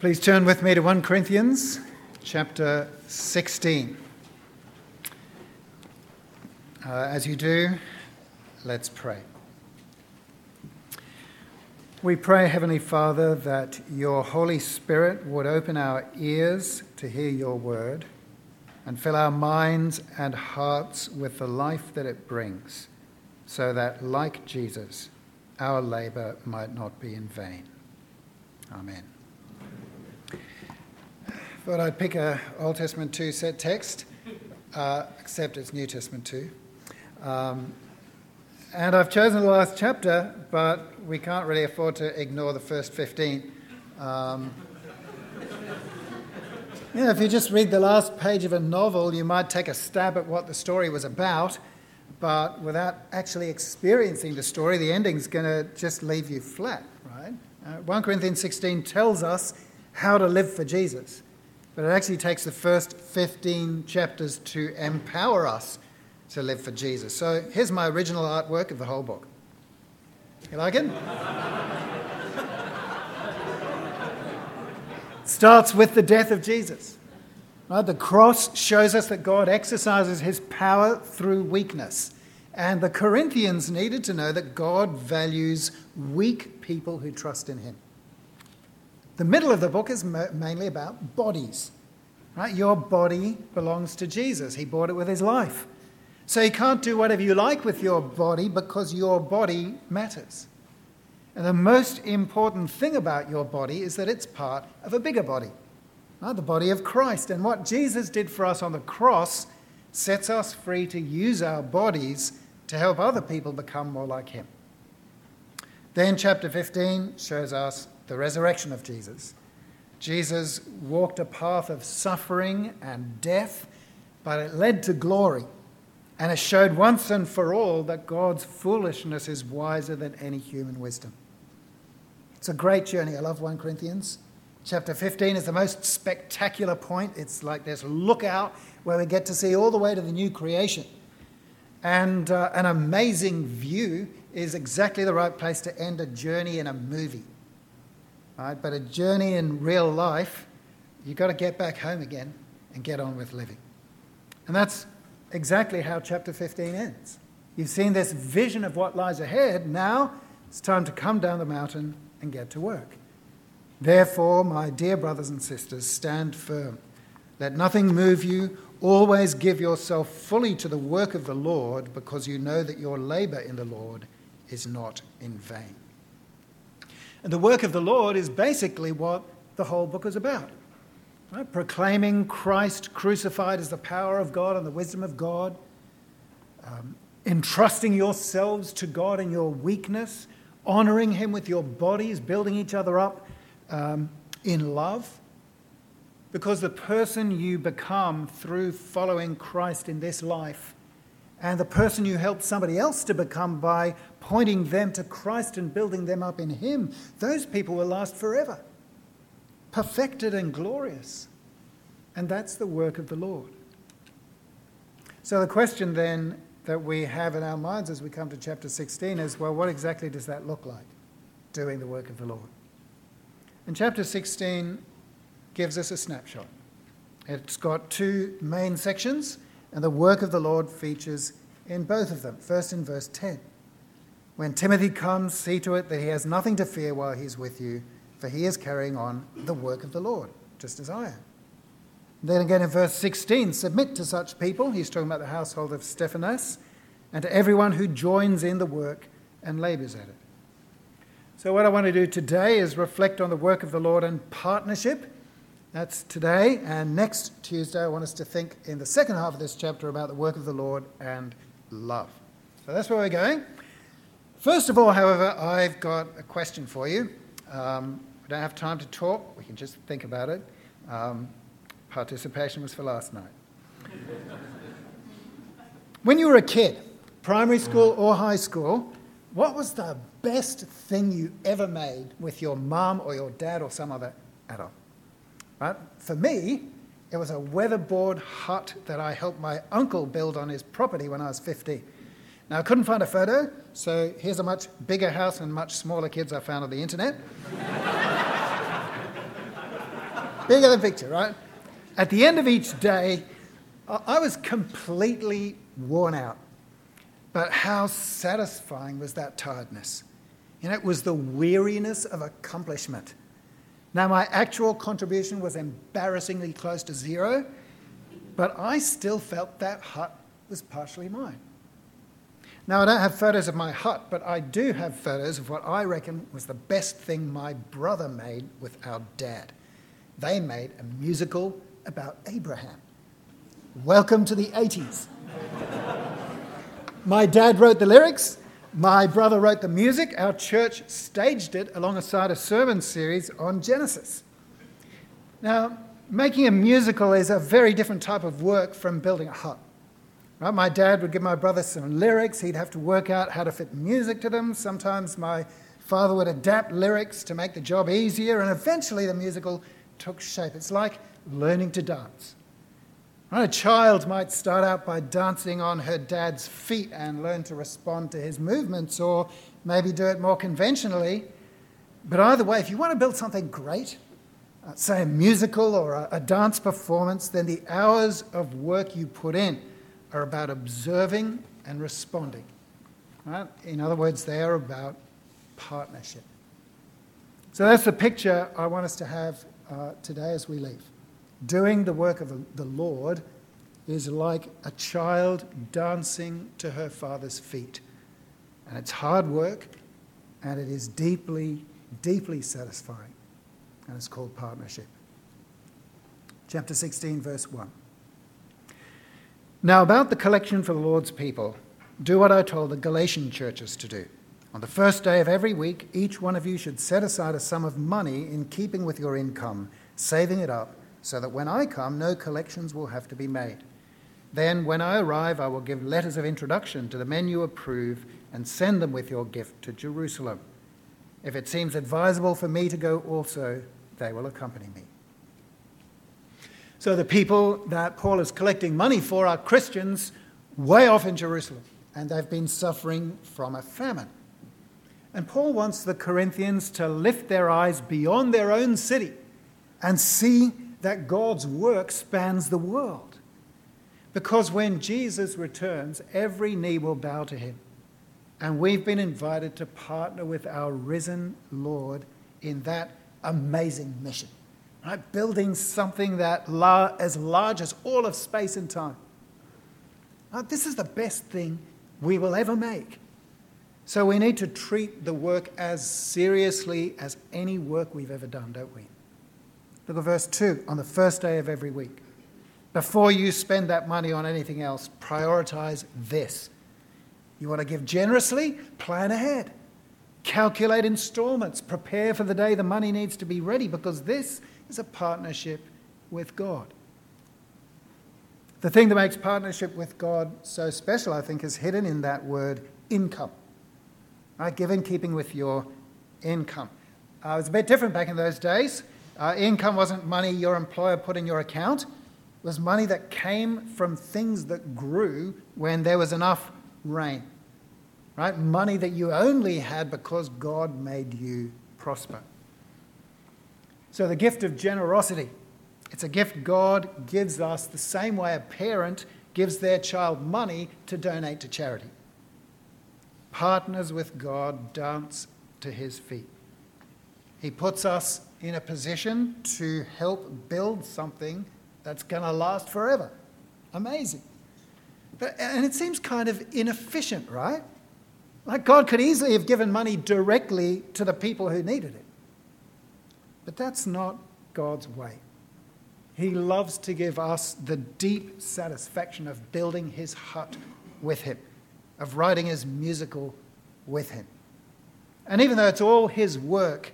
Please turn with me to 1 Corinthians chapter 16. Uh, as you do, let's pray. We pray, Heavenly Father, that your Holy Spirit would open our ears to hear your word and fill our minds and hearts with the life that it brings, so that, like Jesus, our labor might not be in vain. Amen. Thought I'd pick a Old Testament 2 set text, uh, except it's New Testament 2. Um, and I've chosen the last chapter, but we can't really afford to ignore the first 15. Um, you know, if you just read the last page of a novel, you might take a stab at what the story was about, but without actually experiencing the story, the ending's going to just leave you flat, right? Uh, 1 Corinthians 16 tells us how to live for Jesus. But it actually takes the first 15 chapters to empower us to live for Jesus. So here's my original artwork of the whole book. You like it? Starts with the death of Jesus. Right? The cross shows us that God exercises his power through weakness. And the Corinthians needed to know that God values weak people who trust in him. The middle of the book is mainly about bodies. Right? Your body belongs to Jesus. He bought it with his life. So you can't do whatever you like with your body because your body matters. And the most important thing about your body is that it's part of a bigger body, right? the body of Christ. And what Jesus did for us on the cross sets us free to use our bodies to help other people become more like him. Then, chapter 15 shows us the resurrection of Jesus. Jesus walked a path of suffering and death, but it led to glory. And it showed once and for all that God's foolishness is wiser than any human wisdom. It's a great journey. I love 1 Corinthians. Chapter 15 is the most spectacular point. It's like this lookout where we get to see all the way to the new creation. And uh, an amazing view is exactly the right place to end a journey in a movie. Right? But a journey in real life, you've got to get back home again and get on with living. And that's exactly how chapter 15 ends. You've seen this vision of what lies ahead. Now it's time to come down the mountain and get to work. Therefore, my dear brothers and sisters, stand firm. Let nothing move you. Always give yourself fully to the work of the Lord, because you know that your labor in the Lord is not in vain. And the work of the Lord is basically what the whole book is about. Right? Proclaiming Christ crucified as the power of God and the wisdom of God, um, entrusting yourselves to God in your weakness, honoring Him with your bodies, building each other up um, in love. Because the person you become through following Christ in this life and the person you help somebody else to become by pointing them to Christ and building them up in Him, those people will last forever, perfected and glorious. And that's the work of the Lord. So the question then that we have in our minds as we come to chapter 16 is well, what exactly does that look like, doing the work of the Lord? And chapter 16 gives us a snapshot. It's got two main sections and the work of the Lord features in both of them. First in verse 10. When Timothy comes, see to it that he has nothing to fear while he's with you, for he is carrying on the work of the Lord, just as I am. Then again in verse 16, submit to such people. He's talking about the household of Stephanas, and to everyone who joins in the work and labors at it. So, what I want to do today is reflect on the work of the Lord and partnership that's today. And next Tuesday, I want us to think in the second half of this chapter about the work of the Lord and love. So that's where we're going. First of all, however, I've got a question for you. Um, we don't have time to talk, we can just think about it. Um, participation was for last night. when you were a kid, primary school or high school, what was the best thing you ever made with your mum or your dad or some other adult? Right? For me, it was a weatherboard hut that I helped my uncle build on his property when I was 50. Now, I couldn't find a photo, so here's a much bigger house and much smaller kids I found on the internet. Bigger the picture, right? At the end of each day, I was completely worn out. But how satisfying was that tiredness? You know, it was the weariness of accomplishment. Now, my actual contribution was embarrassingly close to zero, but I still felt that hut was partially mine. Now, I don't have photos of my hut, but I do have photos of what I reckon was the best thing my brother made with our dad. They made a musical about Abraham. Welcome to the 80s. my dad wrote the lyrics, my brother wrote the music, our church staged it alongside a sermon series on Genesis. Now, making a musical is a very different type of work from building a hut. Right? My dad would give my brother some lyrics, he'd have to work out how to fit music to them. Sometimes my father would adapt lyrics to make the job easier, and eventually the musical took shape. It's like learning to dance. A child might start out by dancing on her dad's feet and learn to respond to his movements, or maybe do it more conventionally. But either way, if you want to build something great, uh, say a musical or a, a dance performance, then the hours of work you put in are about observing and responding. Right? In other words, they are about partnership. So that's the picture I want us to have uh, today as we leave. Doing the work of the Lord is like a child dancing to her father's feet. And it's hard work, and it is deeply, deeply satisfying. And it's called partnership. Chapter 16, verse 1. Now, about the collection for the Lord's people, do what I told the Galatian churches to do. On the first day of every week, each one of you should set aside a sum of money in keeping with your income, saving it up so that when I come, no collections will have to be made. Then, when I arrive, I will give letters of introduction to the men you approve and send them with your gift to Jerusalem. If it seems advisable for me to go also, they will accompany me. So, the people that Paul is collecting money for are Christians way off in Jerusalem, and they've been suffering from a famine. And Paul wants the Corinthians to lift their eyes beyond their own city and see that God's work spans the world. Because when Jesus returns, every knee will bow to him. And we've been invited to partner with our risen Lord in that amazing mission. Right? Building something that la- as large as all of space and time. Now, this is the best thing we will ever make. So we need to treat the work as seriously as any work we've ever done, don't we? Look at verse 2 on the first day of every week. Before you spend that money on anything else, prioritize this. You want to give generously? Plan ahead. Calculate installments. Prepare for the day the money needs to be ready because this is a partnership with God. The thing that makes partnership with God so special, I think, is hidden in that word income. Right? Give in keeping with your income. Uh, it was a bit different back in those days. Uh, income wasn't money your employer put in your account, it was money that came from things that grew when there was enough rain. Right? Money that you only had because God made you prosper. So, the gift of generosity. It's a gift God gives us the same way a parent gives their child money to donate to charity. Partners with God dance to his feet. He puts us in a position to help build something that's going to last forever. Amazing. But, and it seems kind of inefficient, right? Like God could easily have given money directly to the people who needed it. But that's not God's way. He loves to give us the deep satisfaction of building his hut with him, of writing his musical with him. And even though it's all his work,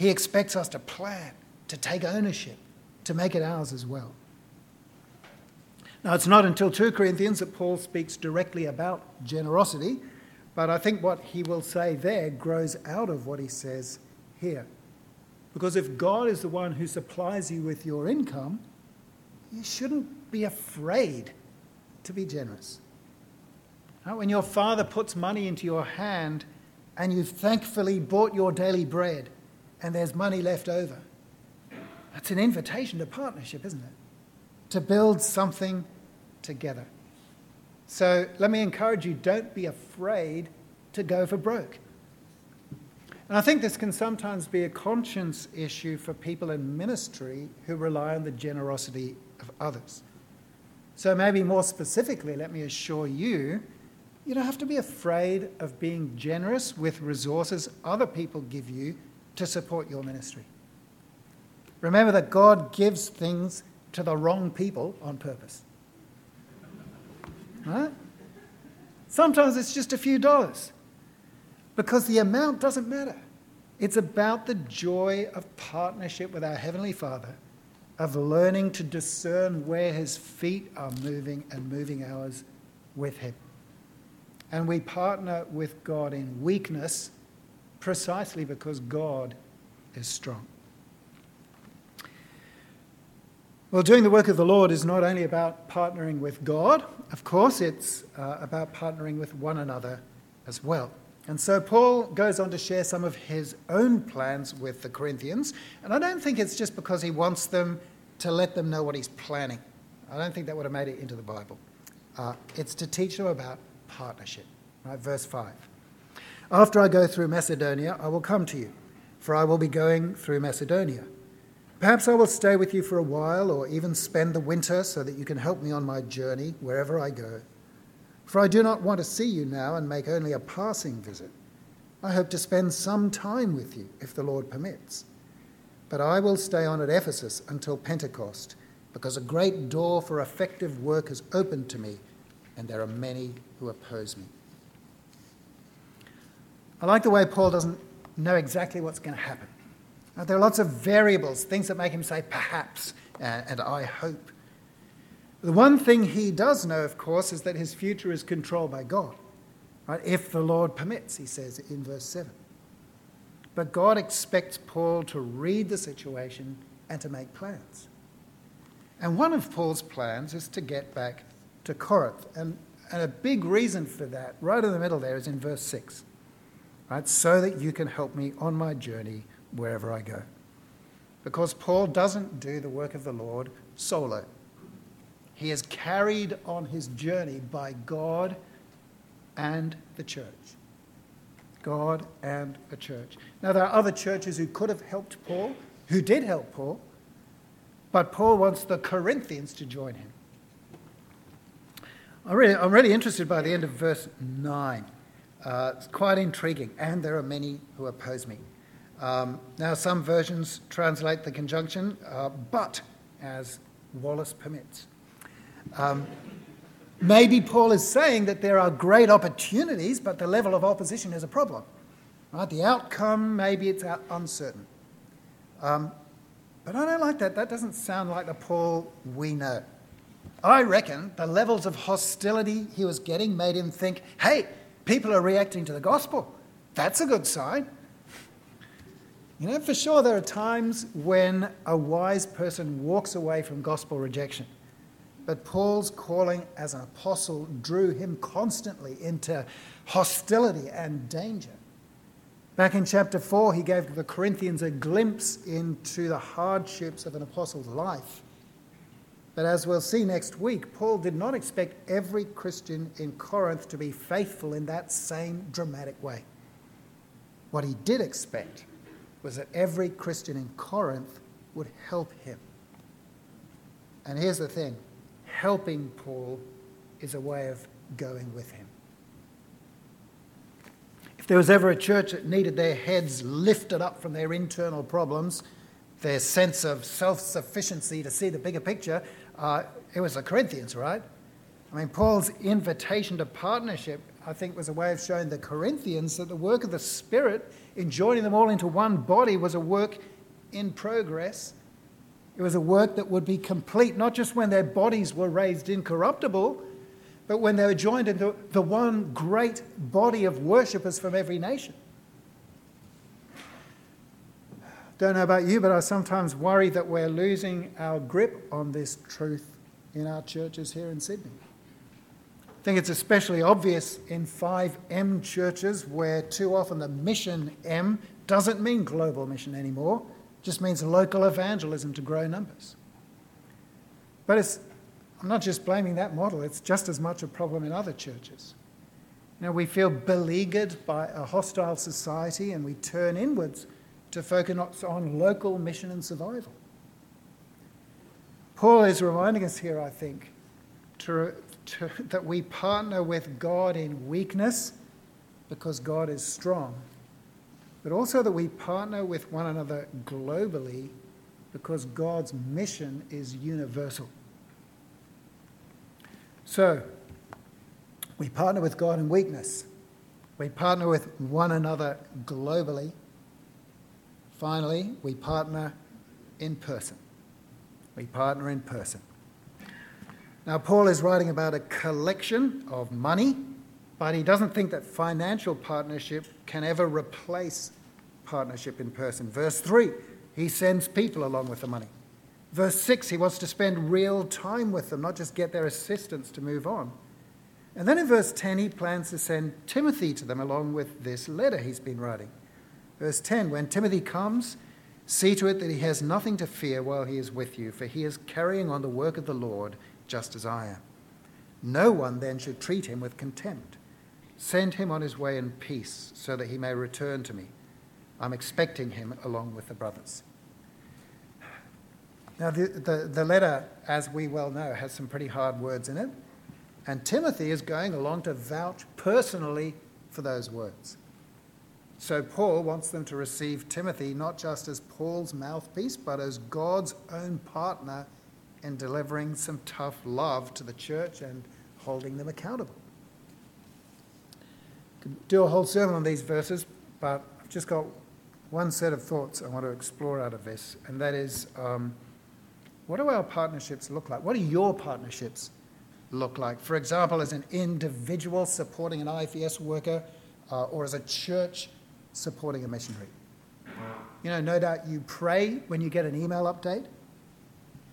he expects us to plan, to take ownership, to make it ours as well. Now, it's not until 2 Corinthians that Paul speaks directly about generosity, but I think what he will say there grows out of what he says here. Because if God is the one who supplies you with your income, you shouldn't be afraid to be generous. When your father puts money into your hand and you've thankfully bought your daily bread, and there's money left over. It's an invitation to partnership, isn't it? To build something together. So let me encourage you don't be afraid to go for broke. And I think this can sometimes be a conscience issue for people in ministry who rely on the generosity of others. So, maybe more specifically, let me assure you, you don't have to be afraid of being generous with resources other people give you to support your ministry. Remember that God gives things to the wrong people on purpose. Right? Sometimes it's just a few dollars because the amount doesn't matter. It's about the joy of partnership with our Heavenly Father, of learning to discern where His feet are moving and moving ours with Him. And we partner with God in weakness precisely because God is strong. Well, doing the work of the Lord is not only about partnering with God, of course, it's uh, about partnering with one another as well. And so Paul goes on to share some of his own plans with the Corinthians. And I don't think it's just because he wants them to let them know what he's planning. I don't think that would have made it into the Bible. Uh, it's to teach them about partnership. Right, verse 5. After I go through Macedonia, I will come to you, for I will be going through Macedonia. Perhaps I will stay with you for a while or even spend the winter so that you can help me on my journey wherever I go. For I do not want to see you now and make only a passing visit. I hope to spend some time with you if the Lord permits. But I will stay on at Ephesus until Pentecost, because a great door for effective work has opened to me, and there are many who oppose me. I like the way Paul doesn't know exactly what's going to happen. Uh, there are lots of variables, things that make him say perhaps uh, and I hope. The one thing he does know, of course, is that his future is controlled by God. Right? If the Lord permits, he says in verse 7. But God expects Paul to read the situation and to make plans. And one of Paul's plans is to get back to Corinth. And, and a big reason for that, right in the middle there, is in verse 6. Right? So that you can help me on my journey wherever I go. Because Paul doesn't do the work of the Lord solo. He is carried on his journey by God and the church. God and the church. Now, there are other churches who could have helped Paul, who did help Paul, but Paul wants the Corinthians to join him. I'm really, I'm really interested by the end of verse 9. Uh, it's quite intriguing, and there are many who oppose me. Um, now, some versions translate the conjunction uh, but as Wallace permits. Um, maybe Paul is saying that there are great opportunities, but the level of opposition is a problem. Right? The outcome, maybe it's uncertain. Um, but I don't like that. That doesn't sound like the Paul we know. I reckon the levels of hostility he was getting made him think hey, people are reacting to the gospel. That's a good sign. You know, for sure, there are times when a wise person walks away from gospel rejection. But Paul's calling as an apostle drew him constantly into hostility and danger. Back in chapter 4, he gave the Corinthians a glimpse into the hardships of an apostle's life. But as we'll see next week, Paul did not expect every Christian in Corinth to be faithful in that same dramatic way. What he did expect was that every Christian in Corinth would help him. And here's the thing helping Paul is a way of going with him. If there was ever a church that needed their heads lifted up from their internal problems, their sense of self sufficiency to see the bigger picture, uh, it was the Corinthians, right? I mean, Paul's invitation to partnership, I think, was a way of showing the Corinthians that the work of the Spirit in joining them all into one body was a work in progress. It was a work that would be complete, not just when their bodies were raised incorruptible, but when they were joined into the one great body of worshippers from every nation. Don't know about you, but I sometimes worry that we're losing our grip on this truth in our churches here in Sydney. I think it's especially obvious in 5M churches where too often the mission M doesn't mean global mission anymore, it just means local evangelism to grow numbers. But it's, I'm not just blaming that model, it's just as much a problem in other churches. You know, we feel beleaguered by a hostile society and we turn inwards to focus on local mission and survival. Paul is reminding us here, I think, to, to, that we partner with God in weakness because God is strong, but also that we partner with one another globally because God's mission is universal. So, we partner with God in weakness. We partner with one another globally. Finally, we partner in person. We partner in person. Now, Paul is writing about a collection of money, but he doesn't think that financial partnership can ever replace partnership in person. Verse 3, he sends people along with the money. Verse 6, he wants to spend real time with them, not just get their assistance to move on. And then in verse 10, he plans to send Timothy to them along with this letter he's been writing. Verse 10 When Timothy comes, see to it that he has nothing to fear while he is with you, for he is carrying on the work of the Lord just as I am. No one then should treat him with contempt. Send him on his way in peace, so that he may return to me. I'm expecting him along with the brothers. Now, the, the, the, letter, as we well know, has some pretty hard words in it. And Timothy is going along to vouch personally for those words. So Paul wants them to receive Timothy not just as Paul's mouthpiece, but as God's own partner in delivering some tough love to the church and holding them accountable. Could do a whole sermon on these verses, but I've just got one set of thoughts I want to explore out of this, and that is um, what do our partnerships look like? What do your partnerships look like? For example, as an individual supporting an IFES worker, uh, or as a church supporting a missionary. You know, no doubt you pray when you get an email update.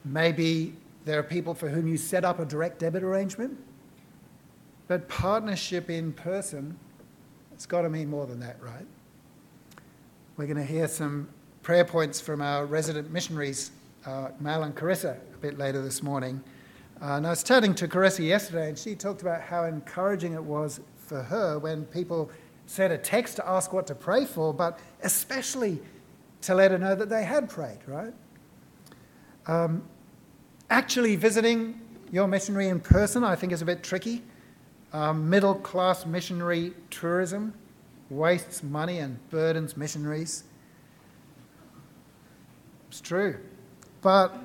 Maybe there are people for whom you set up a direct debit arrangement. But partnership in person, it's got to mean more than that, right? We're going to hear some prayer points from our resident missionaries, uh, Mal and Carissa, a bit later this morning. Uh, and I was chatting to Carissa yesterday, and she talked about how encouraging it was for her when people sent a text to ask what to pray for, but especially to let her know that they had prayed, right? Um, actually, visiting your missionary in person, I think, is a bit tricky. Um, middle class missionary tourism wastes money and burdens missionaries. It's true. But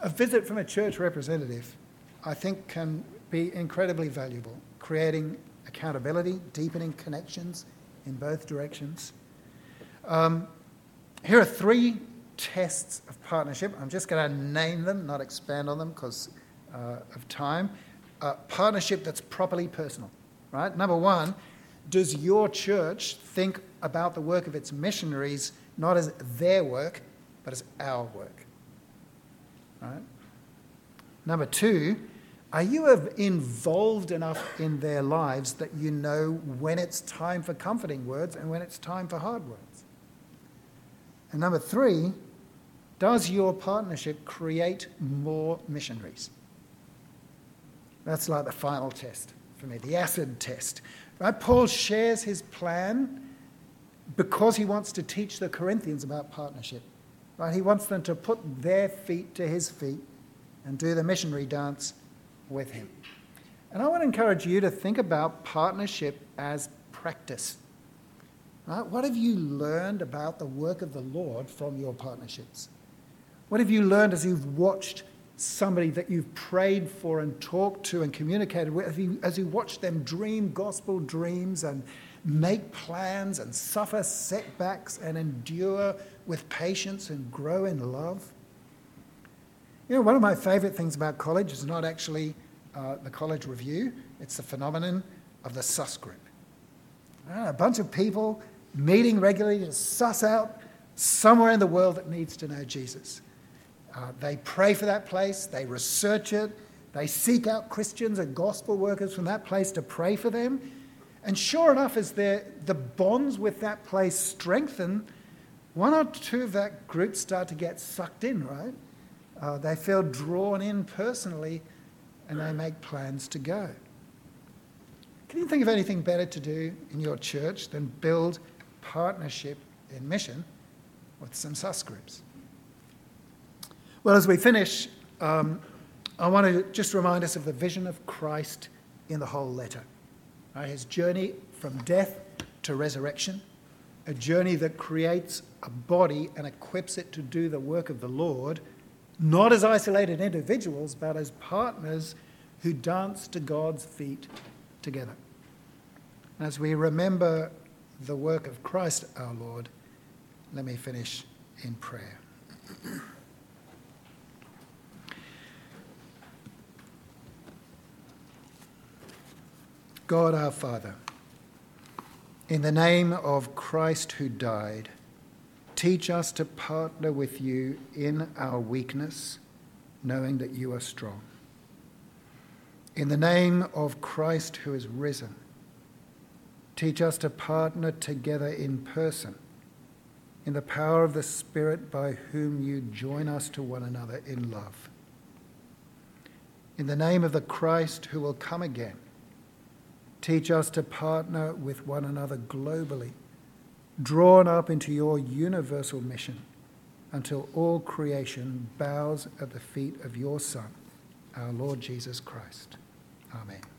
a visit from a church representative, I think, can be incredibly valuable, creating accountability, deepening connections in both directions. Um, here are three tests of partnership. I'm just going to name them, not expand on them because uh, of time. Uh, partnership that's properly personal, right? Number one, does your church think about the work of its missionaries not as their work, but as our work? Right? Number two, are you involved enough in their lives that you know when it's time for comforting words and when it's time for hard words? And number three, does your partnership create more missionaries? That's like the final test for me, the acid test. Right? Paul shares his plan because he wants to teach the Corinthians about partnership. Right? He wants them to put their feet to his feet and do the missionary dance with him. And I want to encourage you to think about partnership as practice. Right? What have you learned about the work of the Lord from your partnerships? What have you learned as you've watched somebody that you've prayed for and talked to and communicated with, as you, as you watch them dream gospel dreams and make plans and suffer setbacks and endure with patience and grow in love? You know, one of my favourite things about college is not actually uh, the college review, it's the phenomenon of the sus group. Uh, a bunch of people meeting regularly to suss out somewhere in the world that needs to know Jesus. Uh, they pray for that place, they research it, they seek out Christians and gospel workers from that place to pray for them. And sure enough, as the bonds with that place strengthen, one or two of that group start to get sucked in, right? Uh, they feel drawn in personally and they make plans to go. Can you think of anything better to do in your church than build partnership in mission with some sus groups? Well, as we finish, um, I want to just remind us of the vision of Christ in the whole letter. Right, his journey from death to resurrection, a journey that creates a body and equips it to do the work of the Lord, not as isolated individuals, but as partners who dance to God's feet together. As we remember the work of Christ our Lord, let me finish in prayer. God our Father, in the name of Christ who died, teach us to partner with you in our weakness, knowing that you are strong. In the name of Christ who is risen, teach us to partner together in person in the power of the Spirit by whom you join us to one another in love. In the name of the Christ who will come again, Teach us to partner with one another globally, drawn up into your universal mission until all creation bows at the feet of your Son, our Lord Jesus Christ. Amen.